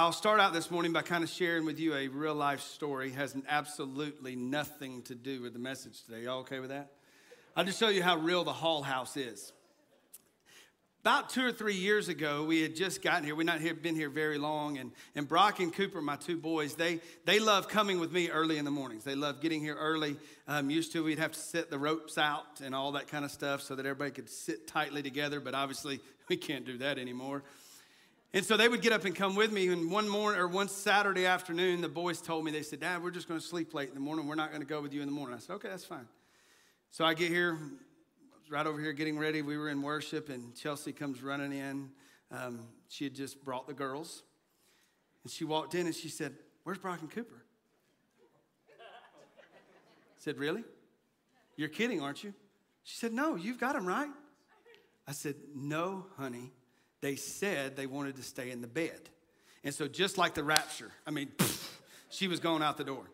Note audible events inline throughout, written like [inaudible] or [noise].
I'll start out this morning by kind of sharing with you a real life story. It has absolutely nothing to do with the message today. Y'all okay with that? I'll just show you how real the Hall House is. About two or three years ago, we had just gotten here. We've not here, been here very long, and, and Brock and Cooper, my two boys, they, they love coming with me early in the mornings. They love getting here early. Um, used to, we'd have to set the ropes out and all that kind of stuff so that everybody could sit tightly together, but obviously [laughs] we can't do that anymore. And so they would get up and come with me. And one morning or one Saturday afternoon, the boys told me, they said, Dad, we're just going to sleep late in the morning. We're not going to go with you in the morning. I said, okay, that's fine. So I get here, right over here getting ready. We were in worship, and Chelsea comes running in. Um, she had just brought the girls. And she walked in and she said, Where's Brock and Cooper? I said, Really? You're kidding, aren't you? She said, No, you've got them right. I said, No, honey they said they wanted to stay in the bed. And so, just like the rapture, I mean, she was going out the door.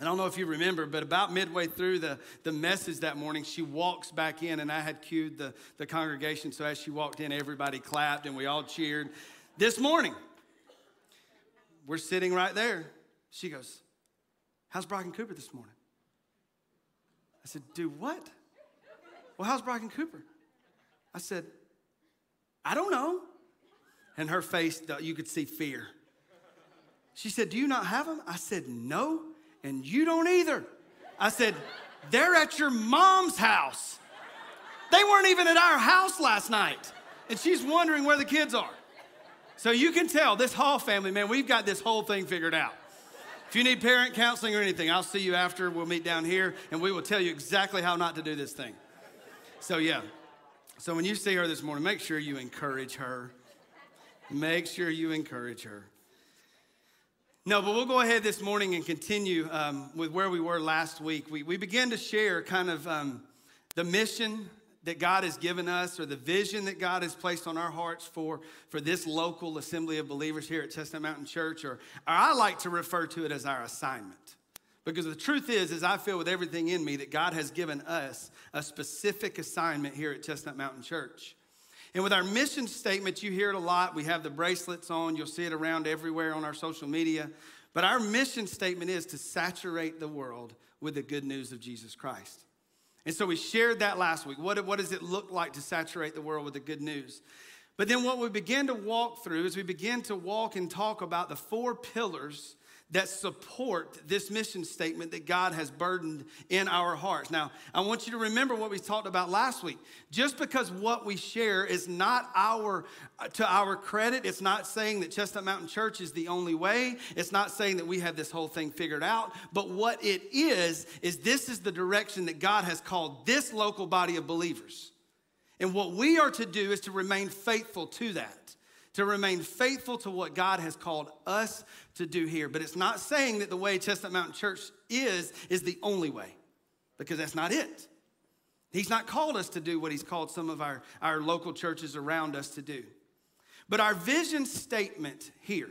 I don't know if you remember, but about midway through the, the message that morning, she walks back in, and I had cued the, the congregation. So as she walked in, everybody clapped and we all cheered. This morning, we're sitting right there. She goes, How's Brock and Cooper this morning? I said, Do what? Well, how's Brock and Cooper? I said, I don't know. And her face, you could see fear. She said, Do you not have them? I said, No, and you don't either. I said, They're at your mom's house. They weren't even at our house last night. And she's wondering where the kids are. So you can tell this Hall family, man, we've got this whole thing figured out. If you need parent counseling or anything, I'll see you after. We'll meet down here and we will tell you exactly how not to do this thing. So, yeah. So when you see her this morning, make sure you encourage her. Make sure you encourage her. No, but we'll go ahead this morning and continue um, with where we were last week. We, we began to share kind of um, the mission that God has given us or the vision that God has placed on our hearts for, for this local assembly of believers here at Chestnut Mountain Church, or, or I like to refer to it as our assignment. Because the truth is, is I feel with everything in me that God has given us a specific assignment here at Chestnut Mountain Church. And with our mission statement, you hear it a lot. We have the bracelets on, you'll see it around everywhere on our social media. But our mission statement is to saturate the world with the good news of Jesus Christ. And so we shared that last week. What, what does it look like to saturate the world with the good news? But then what we begin to walk through is we begin to walk and talk about the four pillars that support this mission statement that God has burdened in our hearts. Now, I want you to remember what we talked about last week. Just because what we share is not our to our credit, it's not saying that Chestnut Mountain Church is the only way. It's not saying that we have this whole thing figured out, but what it is is this is the direction that God has called this local body of believers. And what we are to do is to remain faithful to that to remain faithful to what God has called us to do here. But it's not saying that the way Chestnut Mountain Church is, is the only way, because that's not it. He's not called us to do what he's called some of our, our local churches around us to do. But our vision statement here,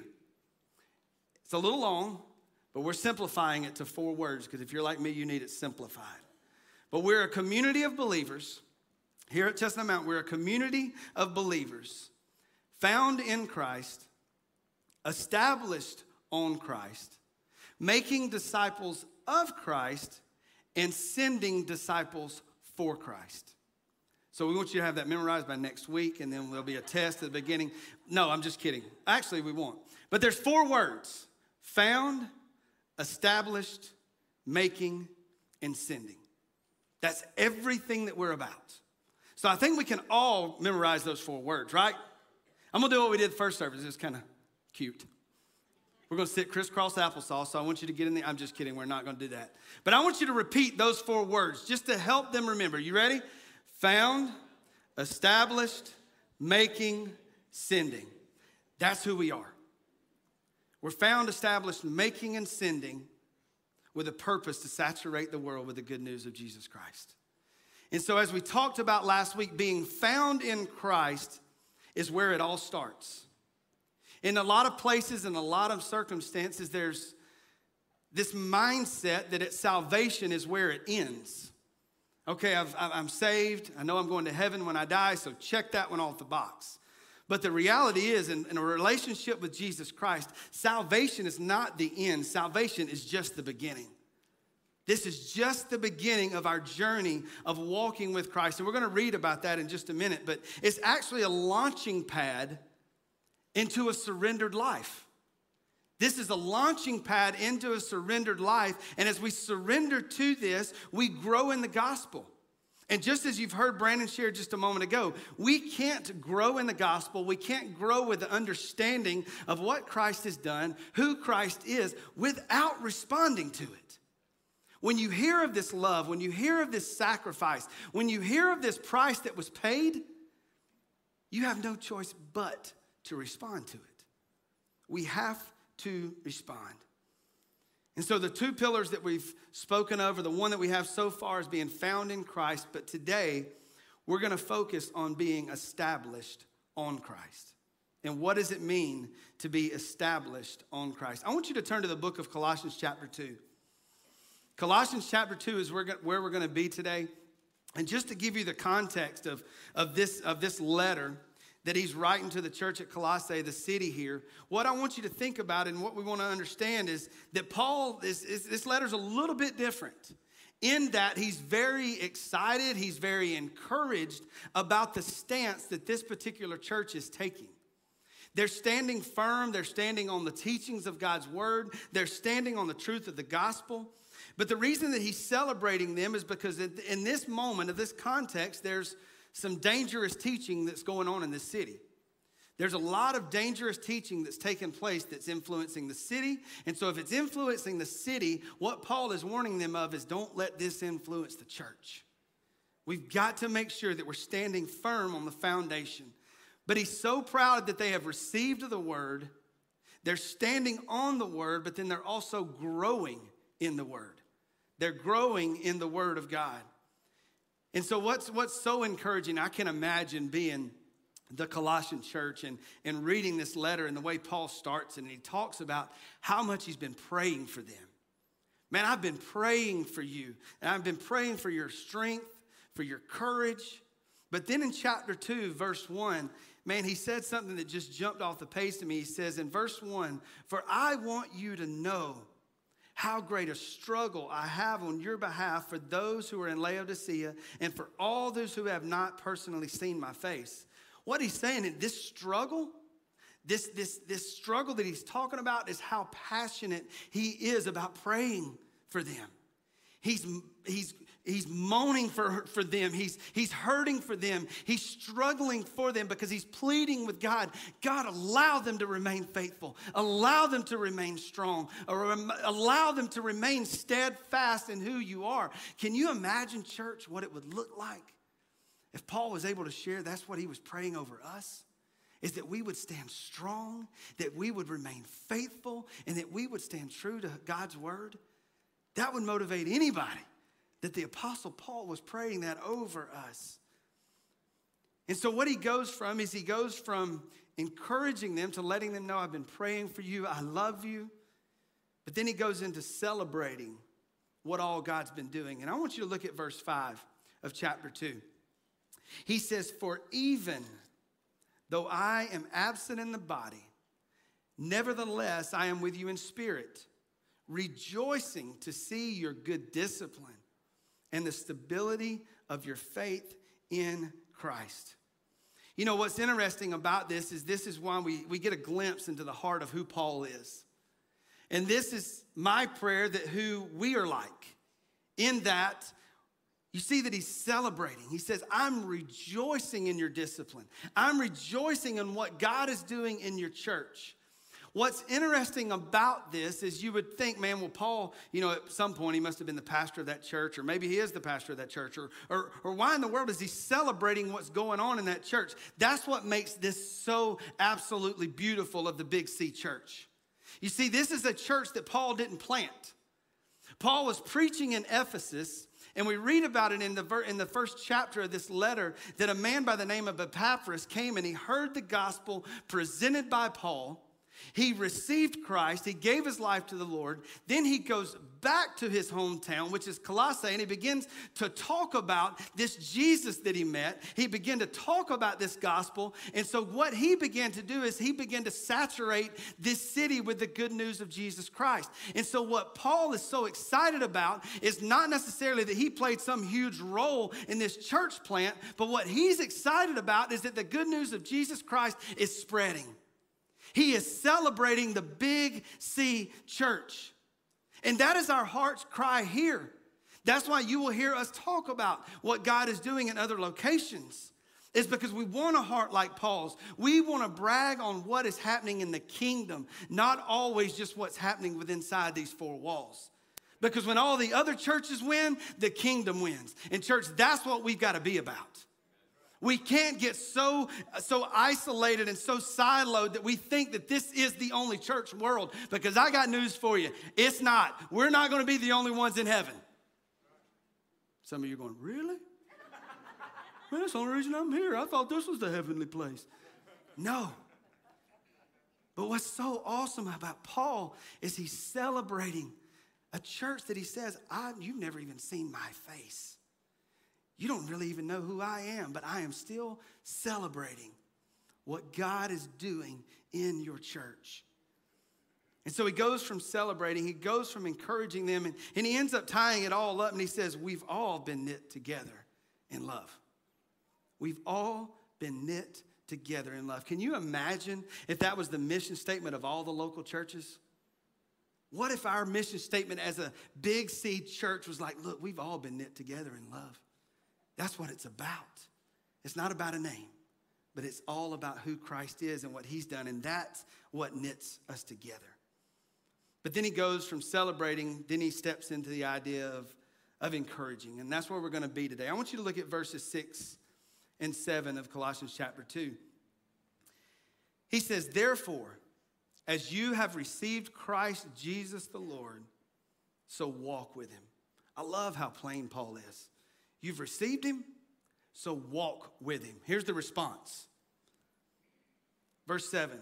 it's a little long, but we're simplifying it to four words because if you're like me, you need it simplified. But we're a community of believers. Here at Chestnut Mountain, we're a community of believers found in Christ, established on Christ, making disciples of Christ, and sending disciples for Christ. So we want you to have that memorized by next week, and then there'll be a test at the beginning. No, I'm just kidding. Actually, we won't. But there's four words found, established, making, and sending. That's everything that we're about. So I think we can all memorize those four words, right? I'm gonna do what we did first service. It's kind of cute. We're gonna sit crisscross applesauce, so I want you to get in there. I'm just kidding, we're not gonna do that. But I want you to repeat those four words just to help them remember. You ready? Found, established, making, sending. That's who we are. We're found, established, making, and sending with a purpose to saturate the world with the good news of Jesus Christ. And so, as we talked about last week, being found in Christ is where it all starts. In a lot of places, in a lot of circumstances, there's this mindset that at salvation is where it ends. Okay, i am saved. I know I'm going to heaven when I die, so check that one off the box. But the reality is, in, in, a relationship with Jesus Christ, salvation is not the end, salvation is just the beginning. This is just the beginning of our journey of walking with Christ. And we're going to read about that in just a minute, but it's actually a launching pad into a surrendered life. This is a launching pad into a surrendered life. And as we surrender to this, we grow in the gospel. And just as you've heard Brandon share just a moment ago, we can't grow in the gospel. We can't grow with the understanding of what Christ has done, who Christ is, without responding to it. When you hear of this love, when you hear of this sacrifice, when you hear of this price that was paid, you have no choice but to respond to it. We have to respond. And so, the two pillars that we've spoken of are the one that we have so far is being found in Christ, but today we're going to focus on being established on Christ. And what does it mean to be established on Christ? I want you to turn to the book of Colossians, chapter 2. Colossians, chapter 2 is where we're going to be today. And just to give you the context of, of, this, of this letter, that he's writing to the church at Colossae, the city here. What I want you to think about and what we want to understand is that Paul, is, is, this letter's a little bit different in that he's very excited, he's very encouraged about the stance that this particular church is taking. They're standing firm, they're standing on the teachings of God's word, they're standing on the truth of the gospel. But the reason that he's celebrating them is because in this moment, of this context, there's some dangerous teaching that's going on in this city. There's a lot of dangerous teaching that's taking place that's influencing the city. And so, if it's influencing the city, what Paul is warning them of is don't let this influence the church. We've got to make sure that we're standing firm on the foundation. But he's so proud that they have received the word, they're standing on the word, but then they're also growing in the word. They're growing in the word of God. And so, what's, what's so encouraging, I can imagine being the Colossian church and, and reading this letter and the way Paul starts and he talks about how much he's been praying for them. Man, I've been praying for you, and I've been praying for your strength, for your courage. But then in chapter 2, verse 1, man, he said something that just jumped off the page to me. He says in verse 1 For I want you to know how great a struggle I have on your behalf for those who are in Laodicea and for all those who have not personally seen my face. What he's saying in this struggle, this, this, this struggle that he's talking about is how passionate he is about praying for them. He's, he's, he's moaning for, for them. He's, he's hurting for them. He's struggling for them because he's pleading with God God, allow them to remain faithful, allow them to remain strong, allow them to remain steadfast in who you are. Can you imagine, church, what it would look like if Paul was able to share that's what he was praying over us? Is that we would stand strong, that we would remain faithful, and that we would stand true to God's word? That would motivate anybody that the Apostle Paul was praying that over us. And so, what he goes from is he goes from encouraging them to letting them know, I've been praying for you, I love you. But then he goes into celebrating what all God's been doing. And I want you to look at verse 5 of chapter 2. He says, For even though I am absent in the body, nevertheless I am with you in spirit rejoicing to see your good discipline and the stability of your faith in Christ. You know, what's interesting about this is this is why we, we get a glimpse into the heart of who Paul is. And this is my prayer that who we are like, in that you see that he's celebrating. He says, I'm rejoicing in your discipline. I'm rejoicing in what God is doing in your church. What's interesting about this is you would think, man, well, Paul, you know, at some point he must have been the pastor of that church, or maybe he is the pastor of that church, or, or, or why in the world is he celebrating what's going on in that church? That's what makes this so absolutely beautiful of the Big C church. You see, this is a church that Paul didn't plant. Paul was preaching in Ephesus. And we read about it in the, ver- in the first chapter of this letter that a man by the name of Epaphras came and he heard the gospel presented by Paul. He received Christ. He gave his life to the Lord. Then he goes back to his hometown, which is Colossae, and he begins to talk about this Jesus that he met. He began to talk about this gospel. And so, what he began to do is he began to saturate this city with the good news of Jesus Christ. And so, what Paul is so excited about is not necessarily that he played some huge role in this church plant, but what he's excited about is that the good news of Jesus Christ is spreading. He is celebrating the Big C church. And that is our heart's cry here. That's why you will hear us talk about what God is doing in other locations. Is because we want a heart like Paul's. We want to brag on what is happening in the kingdom, not always just what's happening within inside these four walls. Because when all the other churches win, the kingdom wins. And church, that's what we've got to be about. We can't get so, so isolated and so siloed that we think that this is the only church world. Because I got news for you. It's not. We're not going to be the only ones in heaven. Some of you are going, really? Man, that's the only reason I'm here. I thought this was the heavenly place. No. But what's so awesome about Paul is he's celebrating a church that he says, I, You've never even seen my face. You don't really even know who I am, but I am still celebrating what God is doing in your church. And so he goes from celebrating, he goes from encouraging them, and, and he ends up tying it all up and he says, We've all been knit together in love. We've all been knit together in love. Can you imagine if that was the mission statement of all the local churches? What if our mission statement as a big C church was like, look, we've all been knit together in love? That's what it's about. It's not about a name, but it's all about who Christ is and what he's done. And that's what knits us together. But then he goes from celebrating, then he steps into the idea of, of encouraging. And that's where we're going to be today. I want you to look at verses 6 and 7 of Colossians chapter 2. He says, Therefore, as you have received Christ Jesus the Lord, so walk with him. I love how plain Paul is. You've received him, so walk with him. Here's the response. Verse 7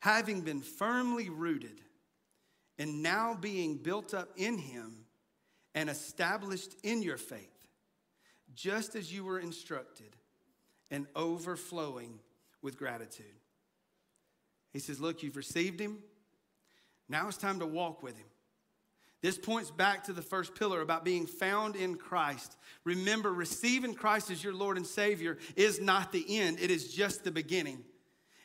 Having been firmly rooted and now being built up in him and established in your faith, just as you were instructed, and overflowing with gratitude. He says, Look, you've received him. Now it's time to walk with him. This points back to the first pillar about being found in Christ. Remember, receiving Christ as your Lord and Savior is not the end, it is just the beginning.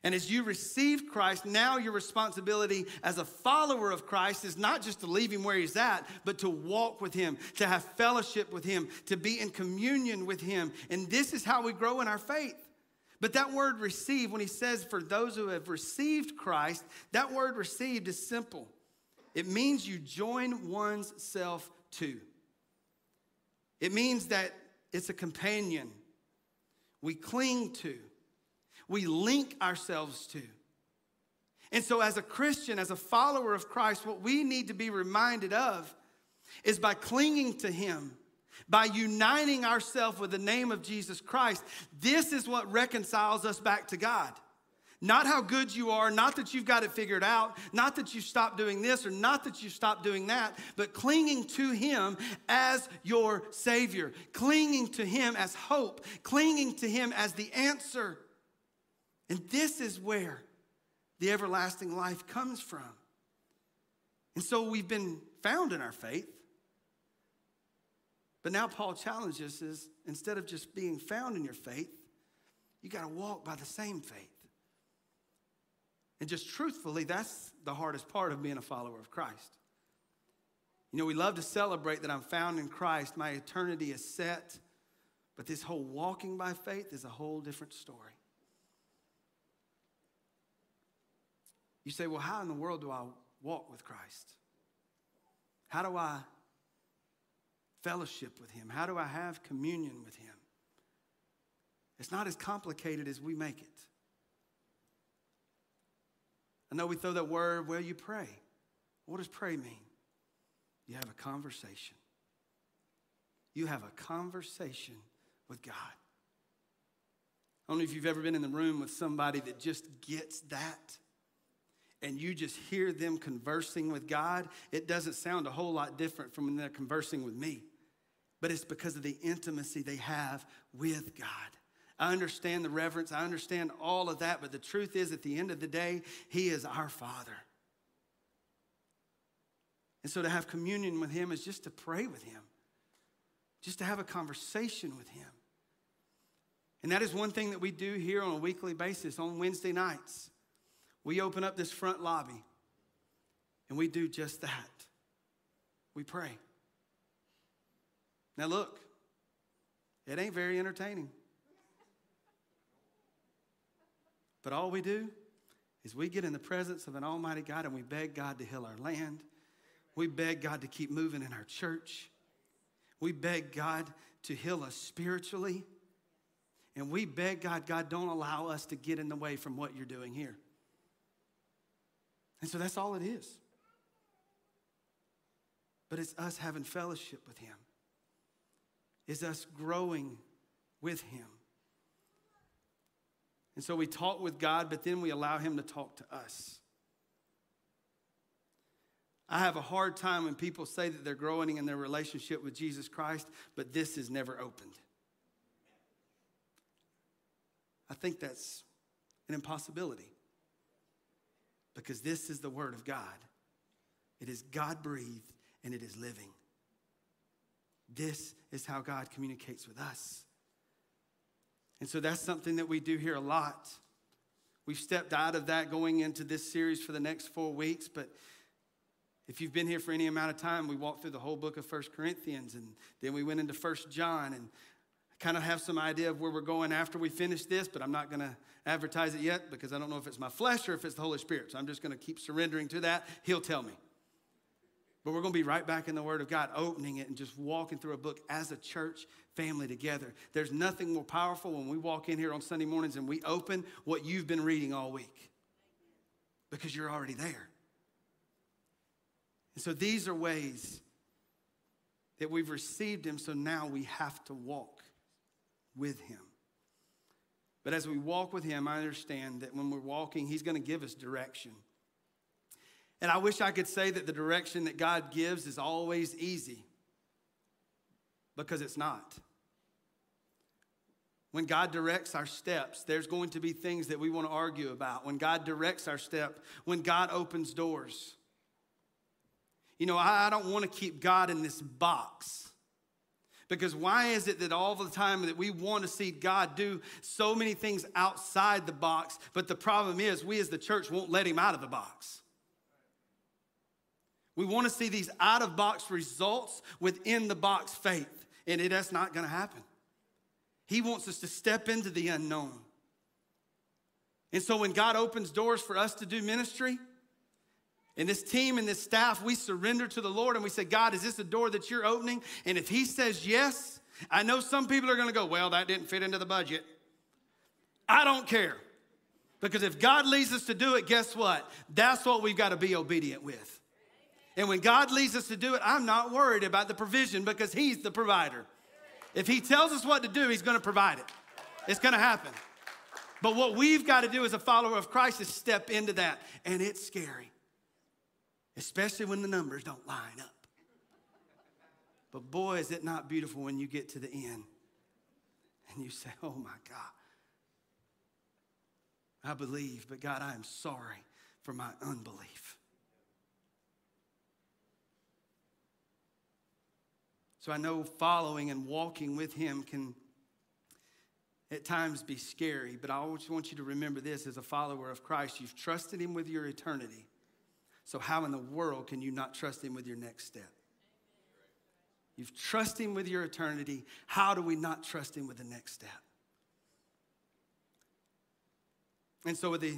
And as you receive Christ, now your responsibility as a follower of Christ is not just to leave him where he's at, but to walk with him, to have fellowship with him, to be in communion with him. And this is how we grow in our faith. But that word receive, when he says for those who have received Christ, that word received is simple. It means you join one's self to. It means that it's a companion we cling to, we link ourselves to. And so, as a Christian, as a follower of Christ, what we need to be reminded of is by clinging to Him, by uniting ourselves with the name of Jesus Christ, this is what reconciles us back to God. Not how good you are, not that you've got it figured out, not that you stopped doing this or not that you stopped doing that, but clinging to Him as your Savior, clinging to Him as hope, clinging to Him as the answer. And this is where the everlasting life comes from. And so we've been found in our faith. But now Paul challenges us instead of just being found in your faith, you got to walk by the same faith. And just truthfully, that's the hardest part of being a follower of Christ. You know, we love to celebrate that I'm found in Christ, my eternity is set, but this whole walking by faith is a whole different story. You say, well, how in the world do I walk with Christ? How do I fellowship with Him? How do I have communion with Him? It's not as complicated as we make it. I know we throw that word, well, you pray. What does pray mean? You have a conversation. You have a conversation with God. I don't know if you've ever been in the room with somebody that just gets that. and you just hear them conversing with God, it doesn't sound a whole lot different from when they're conversing with me. But it's because of the intimacy they have with God. I understand the reverence, I understand all of that, but the truth is, at the end of the day, He is our Father. And so to have communion with Him is just to pray with Him, just to have a conversation with Him. And that is one thing that we do here on a weekly basis on Wednesday nights. We open up this front lobby and we do just that. We pray. Now, look, it ain't very entertaining. But all we do is we get in the presence of an Almighty God and we beg God to heal our land. We beg God to keep moving in our church. We beg God to heal us spiritually. And we beg God, God, don't allow us to get in the way from what you're doing here. And so that's all it is. But it's us having fellowship with Him, it's us growing with Him. And so we talk with God, but then we allow Him to talk to us. I have a hard time when people say that they're growing in their relationship with Jesus Christ, but this is never opened. I think that's an impossibility because this is the Word of God. It is God breathed and it is living. This is how God communicates with us. And so that's something that we do here a lot. We've stepped out of that going into this series for the next four weeks, but if you've been here for any amount of time, we walked through the whole book of First Corinthians and then we went into First John and kind of have some idea of where we're going after we finish this, but I'm not going to advertise it yet because I don't know if it's my flesh or if it's the Holy Spirit. So I'm just going to keep surrendering to that. He'll tell me. But we're going to be right back in the Word of God, opening it and just walking through a book as a church family together. There's nothing more powerful when we walk in here on Sunday mornings and we open what you've been reading all week because you're already there. And so these are ways that we've received Him, so now we have to walk with Him. But as we walk with Him, I understand that when we're walking, He's going to give us direction. And I wish I could say that the direction that God gives is always easy because it's not. When God directs our steps, there's going to be things that we want to argue about. When God directs our step, when God opens doors. You know, I don't want to keep God in this box. Because why is it that all the time that we want to see God do so many things outside the box, but the problem is we as the church won't let him out of the box? We want to see these out of box results within the box faith, and it is not going to happen. He wants us to step into the unknown. And so when God opens doors for us to do ministry, and this team and this staff, we surrender to the Lord and we say, God, is this a door that you're opening? And if He says yes, I know some people are going to go, well, that didn't fit into the budget. I don't care. Because if God leads us to do it, guess what? That's what we've got to be obedient with. And when God leads us to do it, I'm not worried about the provision because He's the provider. If He tells us what to do, He's going to provide it. It's going to happen. But what we've got to do as a follower of Christ is step into that. And it's scary especially when the numbers don't line up. But boy, is it not beautiful when you get to the end and you say, Oh my God, I believe, but God, I am sorry for my unbelief. So I know following and walking with Him can at times be scary, but I always want you to remember this as a follower of Christ. You've trusted Him with your eternity. So, how in the world can you not trust Him with your next step? You've trusted Him with your eternity. How do we not trust Him with the next step? And so, with the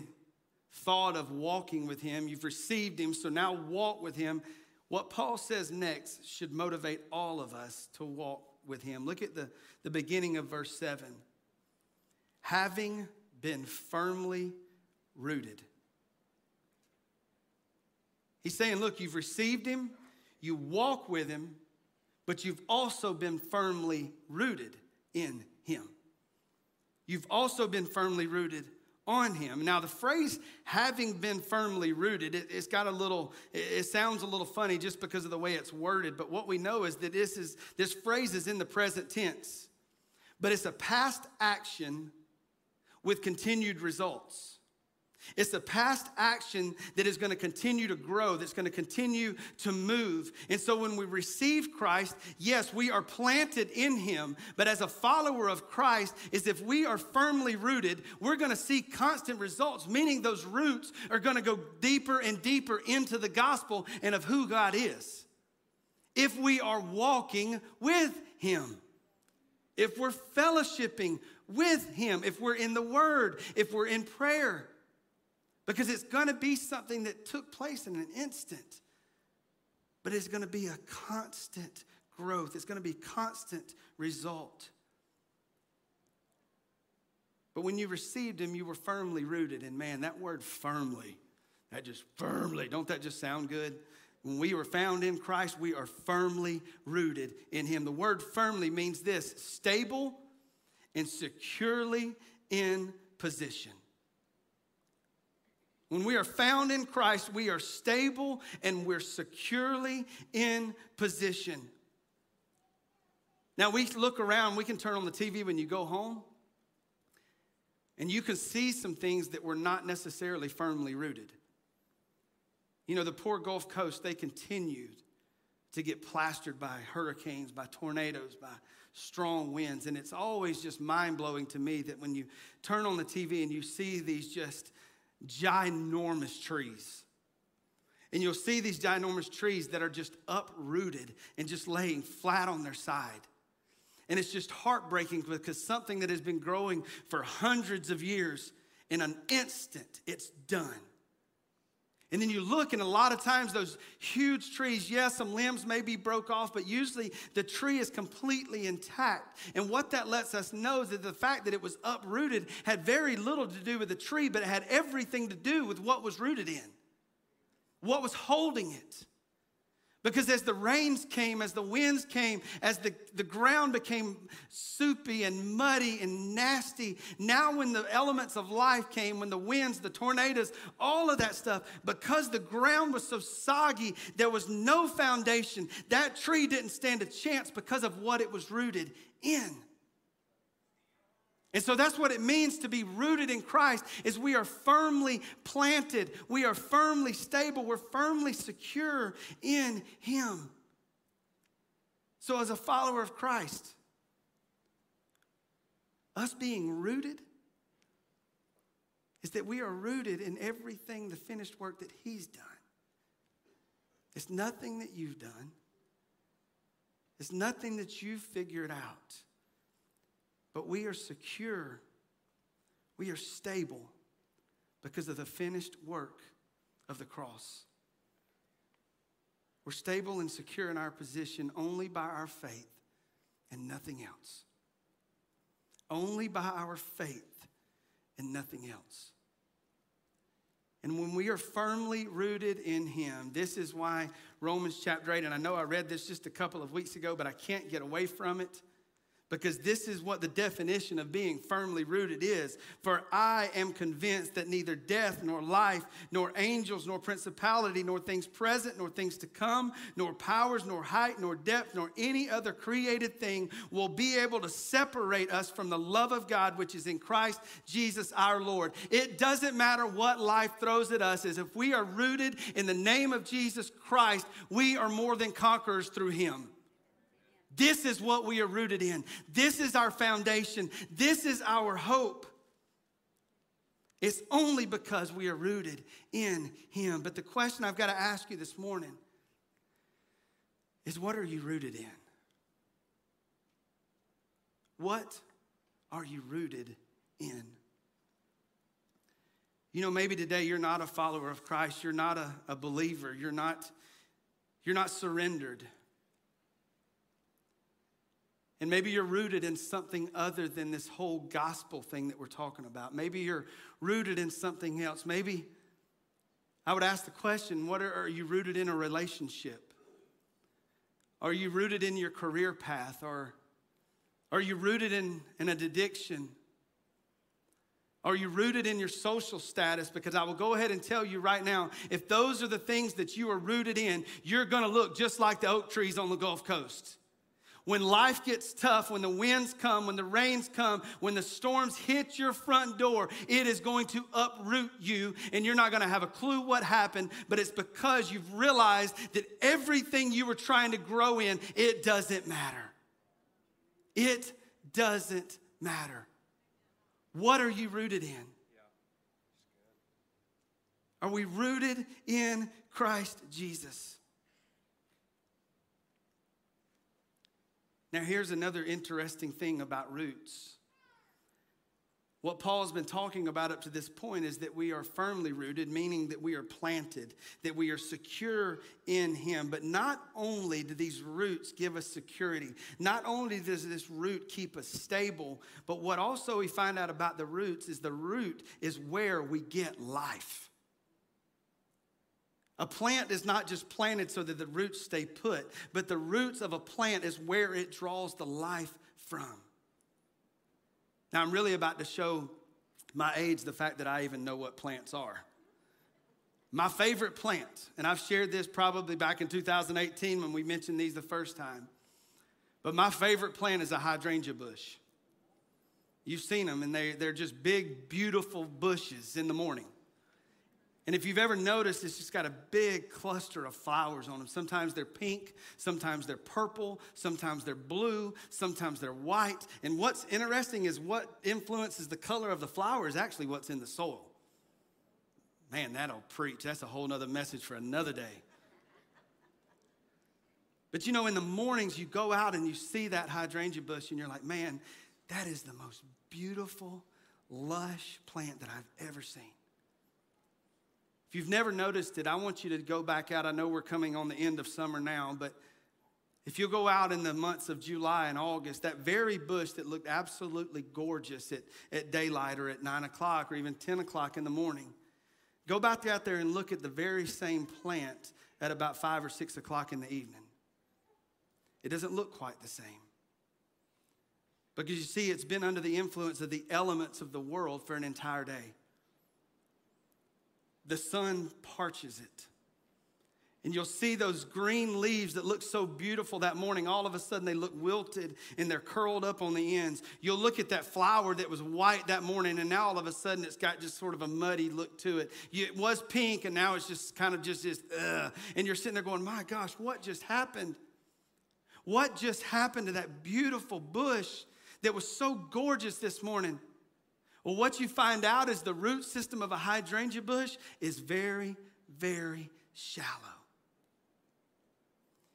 thought of walking with Him, you've received Him, so now walk with Him. What Paul says next should motivate all of us to walk with Him. Look at the, the beginning of verse 7. Having been firmly rooted He's saying, look, you've received him, you walk with him, but you've also been firmly rooted in him. You've also been firmly rooted on him. Now, the phrase having been firmly rooted, it, has got a little, it, it sounds a little funny just because of the way it's worded, but what we know is that this is this phrase is in the present tense, but it's a past action with continued results. It's a past action that is going to continue to grow, that's going to continue to move. And so when we receive Christ, yes, we are planted in Him. But as a follower of Christ, is if we are firmly rooted, we're going to see constant results, meaning those roots are going to go deeper and deeper into the gospel and of who God is. If we are walking with Him, if we're fellowshipping with Him, if we're in the Word, if we're in prayer because it's going to be something that took place in an instant, but it's going to be a constant growth, it's going to be constant result. But when you received him, you were firmly rooted. And man, that word firmly, that just firmly, don't that just sound good? When we were found in Christ, we are firmly rooted in him. The word firmly means this stable and securely in position. When we are found in Christ, we are stable and we're securely in position. Now, we look around, we can turn on the TV when you go home, and you can see some things that were not necessarily firmly rooted. You know, the poor Gulf Coast, they continued to get plastered by hurricanes, by tornadoes, by strong winds. And it's always just mind blowing to me that when you turn on the TV and you see these just ginormous trees. And you'll see these ginormous trees that are just uprooted and just laying flat on their side. And it's just heartbreaking because something that has been growing for hundreds of years, in an instant, it's done. And then you look, and a lot of times those huge trees, yes, some limbs may be broke off, but usually the tree is completely intact. And what that lets us know is that the fact that it was uprooted had very little to do with the tree, but it had everything to do with what was rooted in, what was holding it. Because as the rains came, as the winds came, as the, the ground became soupy and muddy and nasty, now when the elements of life came, when the winds, the tornadoes, all of that stuff, because the ground was so soggy, there was no foundation. That tree didn't stand a chance because of what it was rooted in. And so that's what it means to be rooted in Christ is we are firmly planted, we are firmly stable, we're firmly secure in him. So as a follower of Christ, us being rooted is that we are rooted in everything the finished work that he's done. It's nothing that you've done. It's nothing that you've figured out. But we are secure, we are stable because of the finished work of the cross. We're stable and secure in our position only by our faith and nothing else. Only by our faith and nothing else. And when we are firmly rooted in Him, this is why Romans chapter 8, and I know I read this just a couple of weeks ago, but I can't get away from it because this is what the definition of being firmly rooted is. For I am convinced that neither death, nor life, nor angels, nor principality, nor things present, nor things to come, nor powers, nor height, nor depth, nor any other created thing will be able to separate us from the love of God which is in Christ Jesus our Lord. It doesn't matter what life throws at us, as if we are rooted in the name of Jesus Christ, we are more than conquerors through him. This is what we are rooted in. This is our foundation. This is our hope. It's only because we are rooted in Him. But the question I've got to ask you this morning is what are you rooted in? What are you rooted in? You know, maybe today you're not a follower of Christ, you're not a, a believer, you're not, you're not surrendered. And maybe you're rooted in something other than this whole gospel thing that we're talking about. Maybe you're rooted in something else. Maybe I would ask the question what are, are you rooted in a relationship? Are you rooted in your career path? Or are you rooted in, in an addiction? Are you rooted in your social status? Because I will go ahead and tell you right now if those are the things that you are rooted in, you're going to look just like the oak trees on the Gulf Coast. When life gets tough, when the winds come, when the rains come, when the storms hit your front door, it is going to uproot you and you're not going to have a clue what happened, but it's because you've realized that everything you were trying to grow in, it doesn't matter. It doesn't matter. What are you rooted in? Are we rooted in Christ Jesus? Now, here's another interesting thing about roots. What Paul's been talking about up to this point is that we are firmly rooted, meaning that we are planted, that we are secure in Him. But not only do these roots give us security, not only does this root keep us stable, but what also we find out about the roots is the root is where we get life. A plant is not just planted so that the roots stay put, but the roots of a plant is where it draws the life from. Now, I'm really about to show my age the fact that I even know what plants are. My favorite plant, and I've shared this probably back in 2018 when we mentioned these the first time, but my favorite plant is a hydrangea bush. You've seen them, and they, they're just big, beautiful bushes in the morning. And if you've ever noticed, it's just got a big cluster of flowers on them. Sometimes they're pink, sometimes they're purple, sometimes they're blue, sometimes they're white. And what's interesting is what influences the color of the flower is actually what's in the soil. Man, that'll preach. That's a whole nother message for another day. But you know, in the mornings, you go out and you see that hydrangea bush, and you're like, man, that is the most beautiful, lush plant that I've ever seen. If you've never noticed it, I want you to go back out. I know we're coming on the end of summer now, but if you go out in the months of July and August, that very bush that looked absolutely gorgeous at, at daylight or at 9 o'clock or even 10 o'clock in the morning, go back out there and look at the very same plant at about 5 or 6 o'clock in the evening. It doesn't look quite the same. Because you see, it's been under the influence of the elements of the world for an entire day the sun parches it. And you'll see those green leaves that look so beautiful that morning. All of a sudden, they look wilted and they're curled up on the ends. You'll look at that flower that was white that morning, and now all of a sudden, it's got just sort of a muddy look to it. It was pink, and now it's just kind of just ugh. And you're sitting there going, My gosh, what just happened? What just happened to that beautiful bush that was so gorgeous this morning? Well, what you find out is the root system of a hydrangea bush is very, very shallow.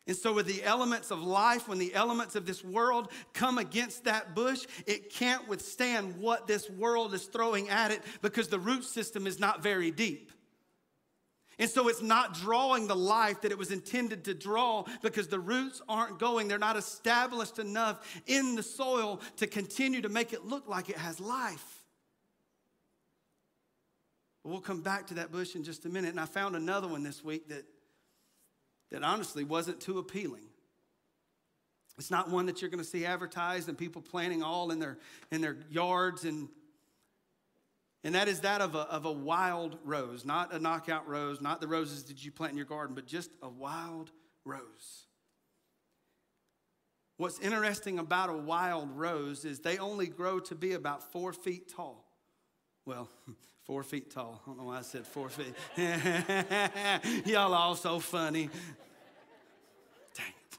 And so, with the elements of life, when the elements of this world come against that bush, it can't withstand what this world is throwing at it because the root system is not very deep. And so it's not drawing the life that it was intended to draw because the roots aren't going. They're not established enough in the soil to continue to make it look like it has life. We'll come back to that bush in just a minute. And I found another one this week that, that honestly wasn't too appealing. It's not one that you're going to see advertised and people planting all in their, in their yards. And, and that is that of a, of a wild rose, not a knockout rose, not the roses that you plant in your garden, but just a wild rose. What's interesting about a wild rose is they only grow to be about four feet tall. Well, [laughs] Four feet tall. I don't know why I said four feet. [laughs] Y'all all so funny. Dang it.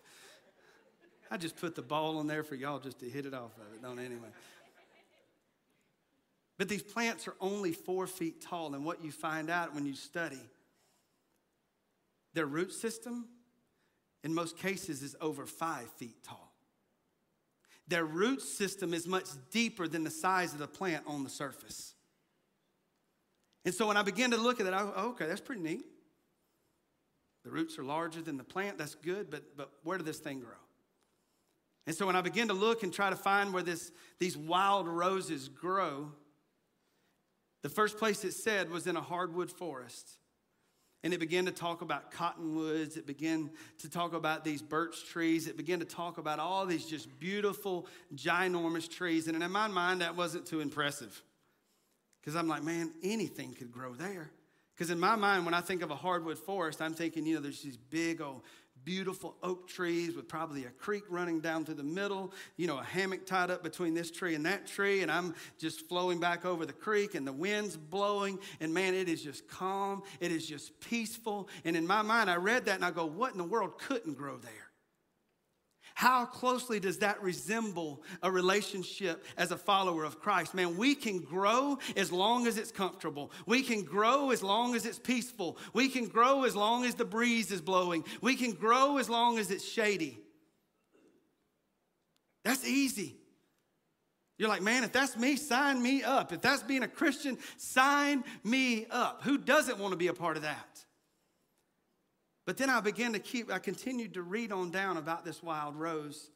I just put the ball in there for y'all just to hit it off of it, don't anyway. But these plants are only four feet tall, and what you find out when you study, their root system, in most cases, is over five feet tall. Their root system is much deeper than the size of the plant on the surface. And so when I began to look at that, I, oh, okay, that's pretty neat. The roots are larger than the plant, that's good, but, but where did this thing grow? And so when I began to look and try to find where this, these wild roses grow, the first place it said was in a hardwood forest. And it began to talk about cottonwoods. It began to talk about these birch trees. It began to talk about all these just beautiful, ginormous trees. And in my mind, that wasn't too impressive. Because I'm like, man, anything could grow there. Because in my mind, when I think of a hardwood forest, I'm thinking, you know, there's these big old beautiful oak trees with probably a creek running down through the middle, you know, a hammock tied up between this tree and that tree, and I'm just flowing back over the creek and the wind's blowing, and man, it is just calm, it is just peaceful. And in my mind, I read that and I go, what in the world couldn't grow there? How closely does that resemble a relationship as a follower of Christ? Man, we can grow as long as it's comfortable. We can grow as long as it's peaceful. We can grow as long as the breeze is blowing. We can grow as long as it's shady. That's easy. You're like, man, if that's me, sign me up. If that's being a Christian, sign me up. Who doesn't want to be a part of that? But then I began to keep, I continued to read on down about this wild rose.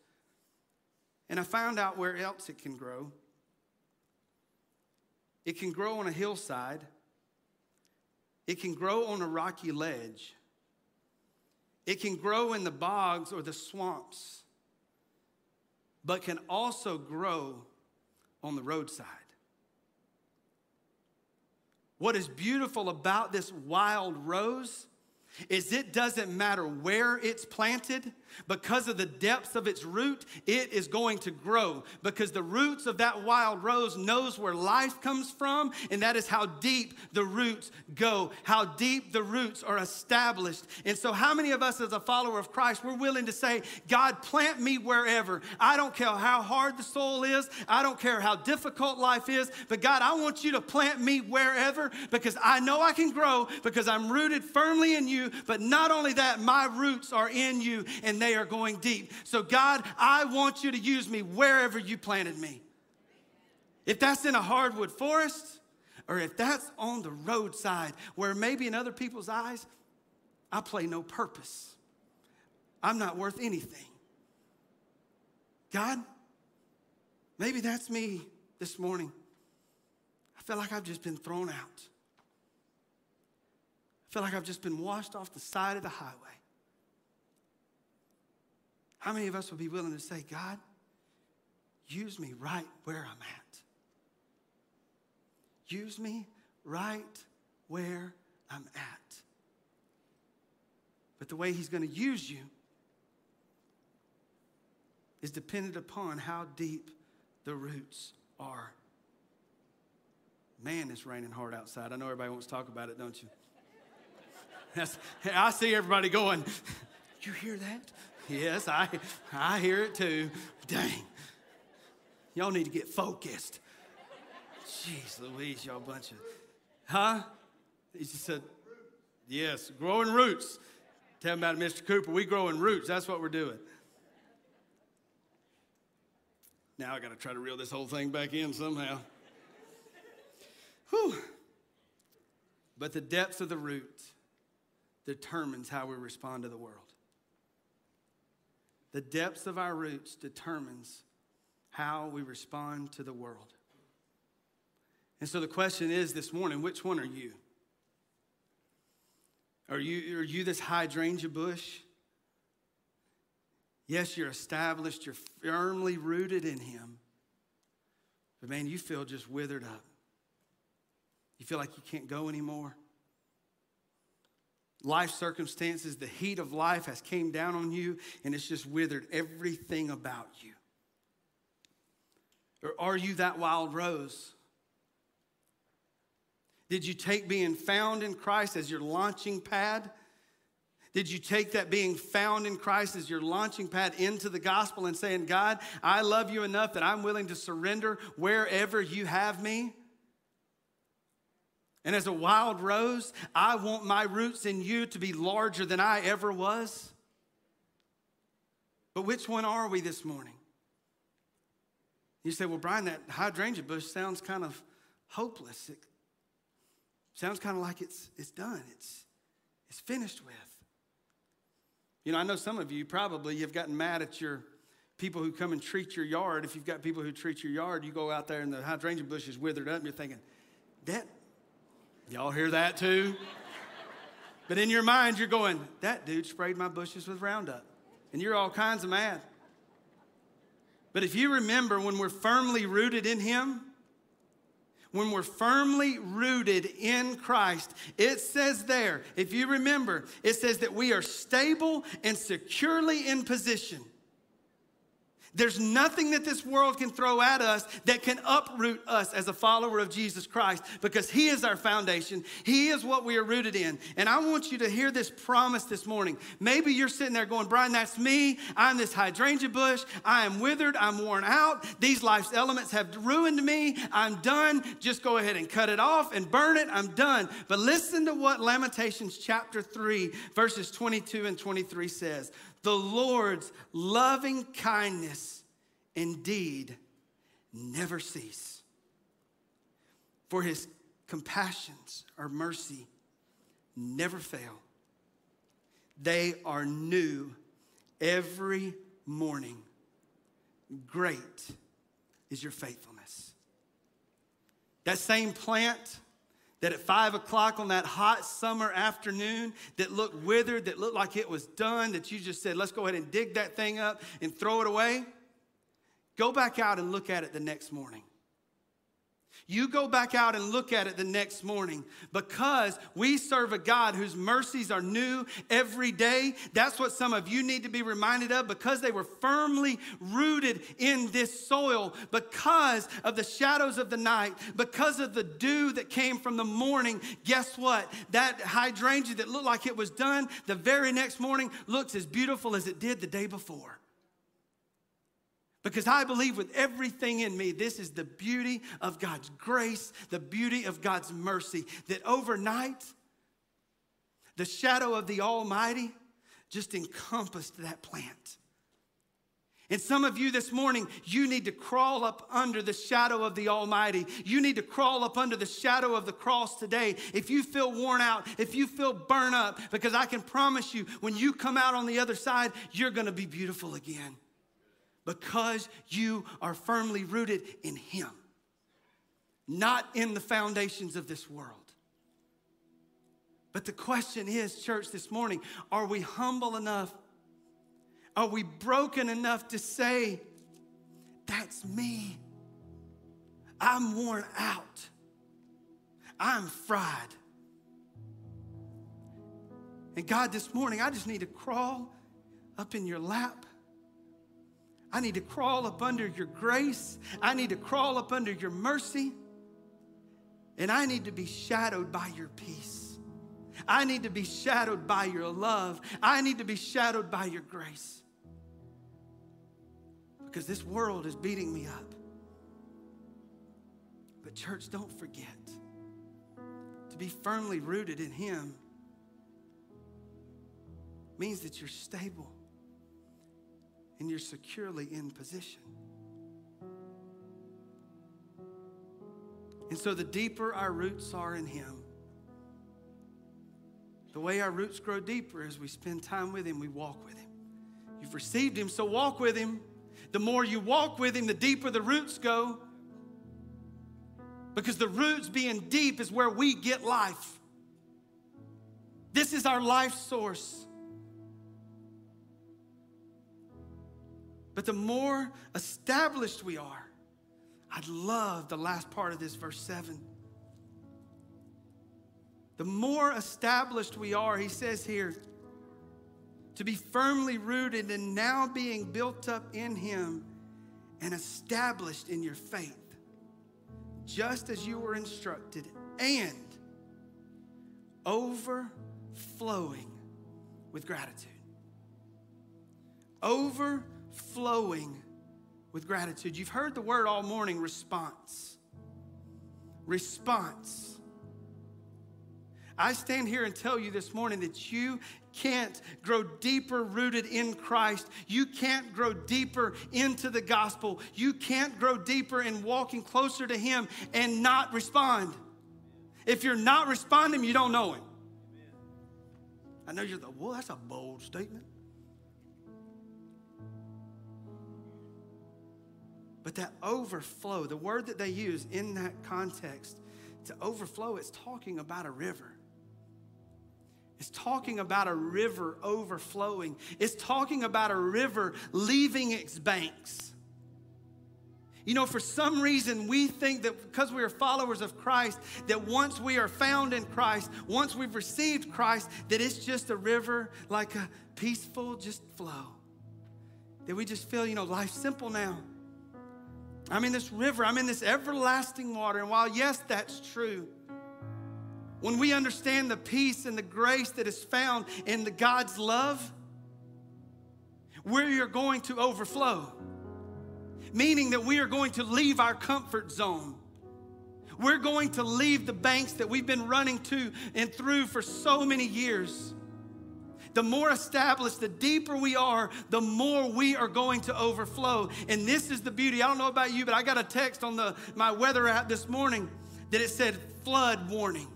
And I found out where else it can grow. It can grow on a hillside, it can grow on a rocky ledge, it can grow in the bogs or the swamps, but can also grow on the roadside. What is beautiful about this wild rose is it doesn't matter where it's planted because of the depths of its root it is going to grow. Because the roots of that wild rose knows where life comes from and that is how deep the roots go how deep the roots are established. And so how many of us as a follower of christ we're willing to say god plant me wherever. I don't care how hard the soil is. I don't care how difficult life is but god i want you to plant me wherever because i know i can grow because i'm rooted firmly in you but not only that, my roots are in you and they are going deep. So, God, I want you to use me wherever you planted me. If that's in a hardwood forest, or if that's on the roadside where maybe in other people's eyes, I play no purpose. I'm not worth anything. God, maybe that's me this morning. I feel like I've just been thrown out I feel like I've just been washed off the side of the highway. How many of us would be willing to say, God, use me right where I'm at? Use me right where I'm at. But the way He's going to use you is dependent upon how deep the roots are. Man, it's raining hard outside. I know everybody wants to talk about it, don't you? [laughs] That's, I see everybody going, [laughs] you hear that? Yes, I, I hear it too. Dang. Y'all need to get focused. Jeez Louise, y'all bunch of, huh? He just said, yes, growing roots. Tell him about Mr. Cooper. We growing roots. That's what we're doing. Now I got to try to reel this whole thing back in somehow. Whew. But the depths of the roots determines how we respond to the world. The depths of our roots determines how we respond to the world. And so the question is this morning, which one are you? Are you, are you this hydrangea bush? Yes, you're established, you're firmly rooted in Him. But man, you feel just withered up. You feel like you can't go anymore life circumstances, the heat of life has came down on you and it's just withered everything about you? Or are you that wild rose? Did you take being found in Christ as your launching pad? Did you take that being found in Christ as your launching pad into the gospel and saying, God, I love you enough that I'm willing to surrender wherever you have me? And as a wild rose, I want my roots in you to be larger than I ever was. But which one are we this morning? You say, well, Brian, that hydrangea bush sounds kind of hopeless. It sounds kind of like it's, it's done, it's, it's finished with. You know, I know some of you probably have gotten mad at your people who come and treat your yard. If you've got people who treat your yard, you go out there and the hydrangea bush is withered up, and you're thinking, that Y'all hear that too? but in your mind, you're going, that dude sprayed my bushes with Roundup. And you're all kinds of mad. But if you remember when we're firmly rooted in Him, when we're firmly rooted in Christ, it says there, if you remember, it says that we are stable and securely in position. There's nothing that this world can throw at us that can uproot us as a follower of Jesus Christ because He is our foundation. He is what we are rooted in. And I want you to hear this promise this morning. Maybe you're sitting there going, Brian, that's me. I'm this hydrangea bush. I am withered. I'm worn out. These life's elements have ruined me. I'm done. Just go ahead and cut it off and burn it. I'm done. But listen to what Lamentations chapter 3, verses 22 and 23 says the Lord's loving kindness indeed never cease. For his compassions or mercy never fail. They are new every morning. Great is your faithfulness. That same plant that at five o'clock on that hot summer afternoon that looked withered, that looked like it was done, that you just said, let's go ahead and dig that thing up and throw it away, go back out and look at it the next morning. You go back out and look at it the next morning because we serve a God whose mercies are new every day. That's what some of you need to be reminded of because they were firmly rooted in this soil, because of the shadows of the night, because of the dew that came from the morning. Guess what? That hydrangea that looked like it was done the very next morning looks as beautiful as it did the day before. Because I believe with everything in me, this is the beauty of God's grace, the beauty of God's mercy, that overnight, the shadow of the Almighty just encompassed that plant. And some of you this morning, you need to crawl up under the shadow of the Almighty. You need to crawl up under the shadow of the cross today. If you feel worn out, if you feel burnt up, because I can promise you, when you come out on the other side, you're gonna be beautiful again because you are firmly rooted in Him, not in the foundations of this world. But the question is, church, this morning, are we humble enough? Are we broken enough to say, That's me? I'm worn out. I'm fried. And God, this morning, I just need to crawl up in your lap I need to crawl up under your grace. I need to crawl up under your mercy. And I need to be shadowed by your peace. I need to be shadowed by your love. I need to be shadowed by your grace. Because this world is beating me up. But, church, don't forget to be firmly rooted in Him means that you're stable and you're securely in position. And so, the deeper our roots are in Him, the way our roots grow deeper as we spend time with Him, we walk with Him. You've received Him, so walk with Him. The more you walk with Him, the deeper the roots go. Because the roots being deep is where we get life. This is our life source. But the more established we are, I love the last part of this, verse 7. The more established we are, he says here, to be firmly rooted and now being built up in him and established in your faith, just as you were instructed, and overflowing with gratitude. Over flowing with gratitude. You've heard the word all morning response. Response. I stand here and tell you this morning that you can't grow deeper rooted in Christ. You can't grow deeper into the gospel. You can't grow deeper in walking closer to Him and not respond. If you're not responding, you don't know Him. I know you're the, well, that's a bold statement. But that overflow, the word that they use in that context, to overflow, it's talking about a river. It's talking about a river overflowing. It's talking about a river leaving its banks. You know, for some reason, we think that because we are followers of Christ, that once we are found in Christ, once we've received Christ, that it's just a river like a peaceful, just flow. That we just feel, you know, life's simple now. I'm in this river, I'm in this everlasting water. And while, yes, that's true, when we understand the peace and the grace that is found in the God's love, we are going to overflow meaning that we are going to leave our comfort zone. We're going to leave the banks that we've been running to and through for so many years. The more established, the deeper we are, the more we are going to overflow. And this is the beauty. I don't know about you, but I got a text on the, my weather app this morning that it said flood warning.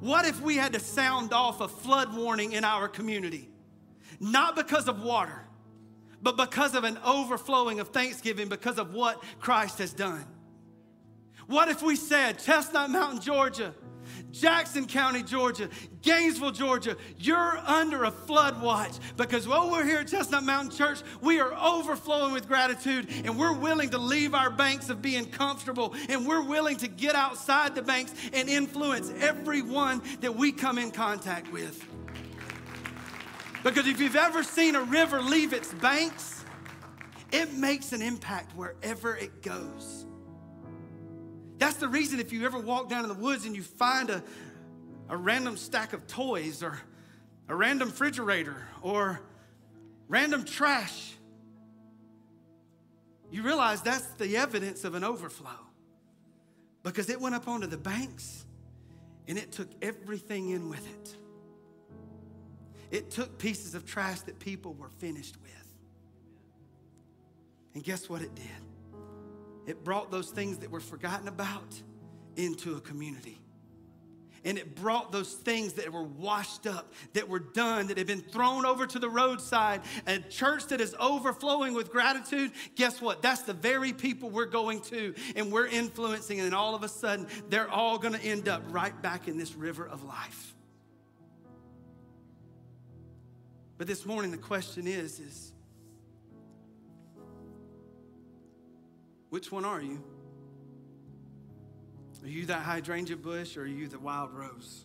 What if we had to sound off a flood warning in our community? Not because of water, but because of an overflowing of thanksgiving because of what Christ has done. What if we said, Chestnut Mountain, Georgia, Jackson County, Georgia, Gainesville, Georgia, you're under a flood watch because while we're here at Chestnut Mountain Church, we are overflowing with gratitude and we're willing to leave our banks of being comfortable and we're willing to get outside the banks and influence everyone that we come in contact with. Because if you've ever seen a river leave its banks, it makes an impact wherever it goes. That's the reason if you ever walk down in the woods and you find a, a random stack of toys or a random refrigerator or random trash, you realize that's the evidence of an overflow because it went up onto the banks and it took everything in with it. It took pieces of trash that people were finished with. And guess what it did? It brought those things that were forgotten about into a community. And it brought those things that were washed up, that were done, that had been thrown over to the roadside. A church that is overflowing with gratitude, guess what? That's the very people we're going to and we're influencing. And all of a sudden, they're all going to end up right back in this river of life. But this morning the question is is which one are you? Are you that hydrangea bush or are you the wild rose?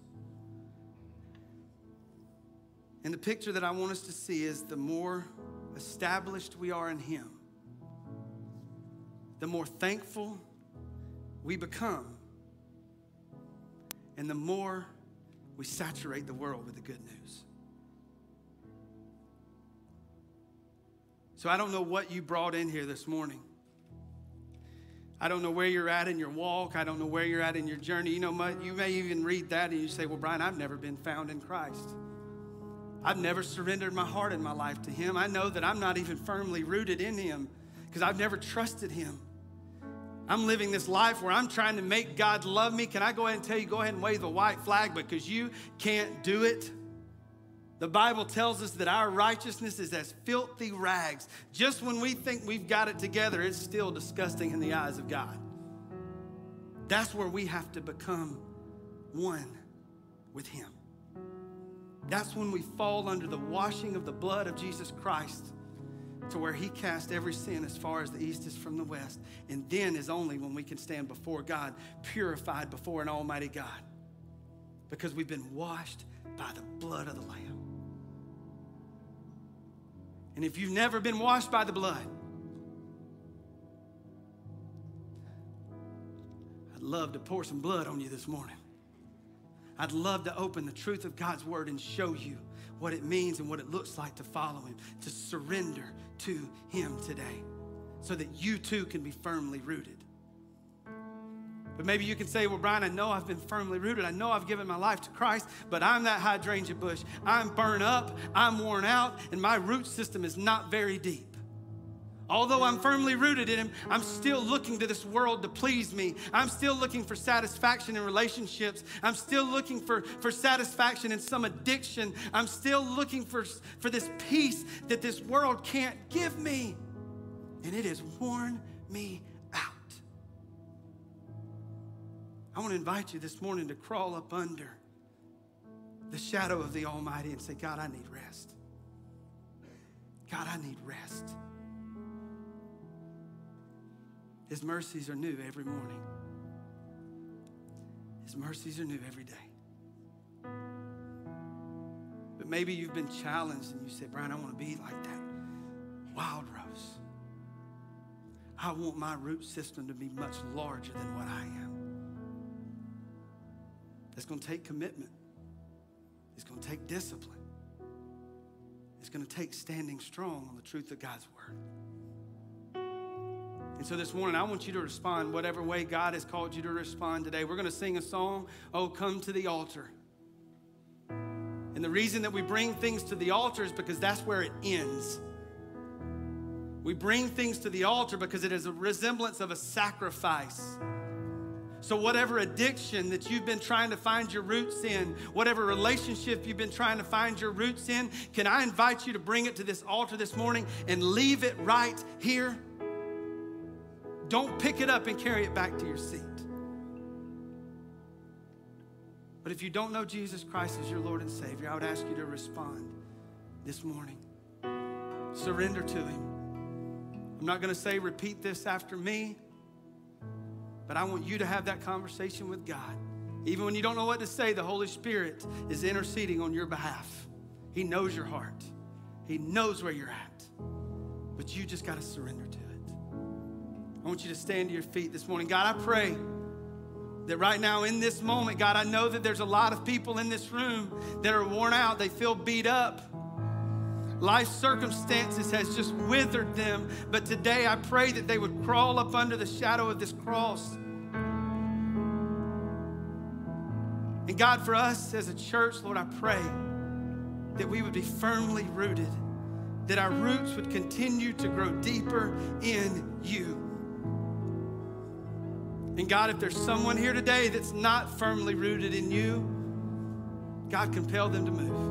And the picture that I want us to see is the more established we are in Him, the more thankful we become, and the more we saturate the world with the good news. So I don't know what you brought in here this morning. I don't know where you're at in your walk. I don't know where you're at in your journey. You know, you may even read that and you say, Well, Brian, I've never been found in Christ. I've never surrendered my heart and my life to Him. I know that I'm not even firmly rooted in Him because I've never trusted Him. I'm living this life where I'm trying to make God love me. Can I go ahead and tell you, go ahead and wave the white flag because you can't do it? The Bible tells us that our righteousness is as filthy rags. Just when we think we've got it together, it's still disgusting in the eyes of God. That's where we have to become one with Him. That's when we fall under the washing of the blood of Jesus Christ to where He cast every sin as far as the east is from the west. And then is only when we can stand before God, purified before an almighty God, because we've been washed by the blood of the Lamb. And if you've never been washed by the blood, I'd love to pour some blood on you this morning. I'd love to open the truth of God's word and show you what it means and what it looks like to follow Him, to surrender to Him today, so that you too can be firmly rooted. But maybe you can say, Well, Brian, I know I've been firmly rooted. I know I've given my life to Christ, but I'm that hydrangea bush. I'm burned up, I'm worn out, and my root system is not very deep. Although I'm firmly rooted in Him, I'm still looking to this world to please me. I'm still looking for satisfaction in relationships. I'm still looking for, for satisfaction in some addiction. I'm still looking for, for this peace that this world can't give me. And it has worn me I want to invite you this morning to crawl up under the shadow of the Almighty and say, God, I need rest. God, I need rest. His mercies are new every morning. His mercies are new every day. But maybe you've been challenged and you said, Brian, I want to be like that wild rose. I want my root system to be much larger than what I am. It's going to take commitment, it's going to take discipline, it's going to take standing strong on the truth of God's word. And so this morning, I want you to respond whatever way God has called you to respond today. We're going to sing a song, Oh, Come to the Altar. And the reason that we bring things to the altar is because that's where it ends. We bring things to the altar because it is a resemblance of a sacrifice. So, whatever addiction that you've been trying to find your roots in, whatever relationship you've been trying to find your roots in, can I invite you to bring it to this altar this morning and leave it right here? Don't pick it up and carry it back to your seat. But if you don't know Jesus Christ as your Lord and Savior, I would ask you to respond this morning. Surrender to Him. I'm not going to say repeat this after me, but I want you to have that conversation with God. Even when you don't know what to say, the Holy Spirit is interceding on your behalf. He knows your heart, He knows where you're at, but you just got to surrender to it. I want you to stand to your feet this morning. God, I pray that right now in this moment, God, I know that there's a lot of people in this room that are worn out, they feel beat up. Life circumstances has just withered them. But today I pray that they would crawl up under the shadow of this cross. And God, for us as a church, Lord, I pray that we would be firmly rooted, that our roots would continue to grow deeper in you. And God, if there's someone here today that's not firmly rooted in you, God, compel them to move.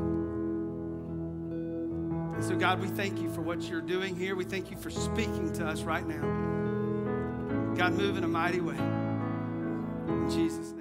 And so, God, we thank you for what you're doing here. We thank you for speaking to us right now. God, move in a mighty way. In Jesus' name.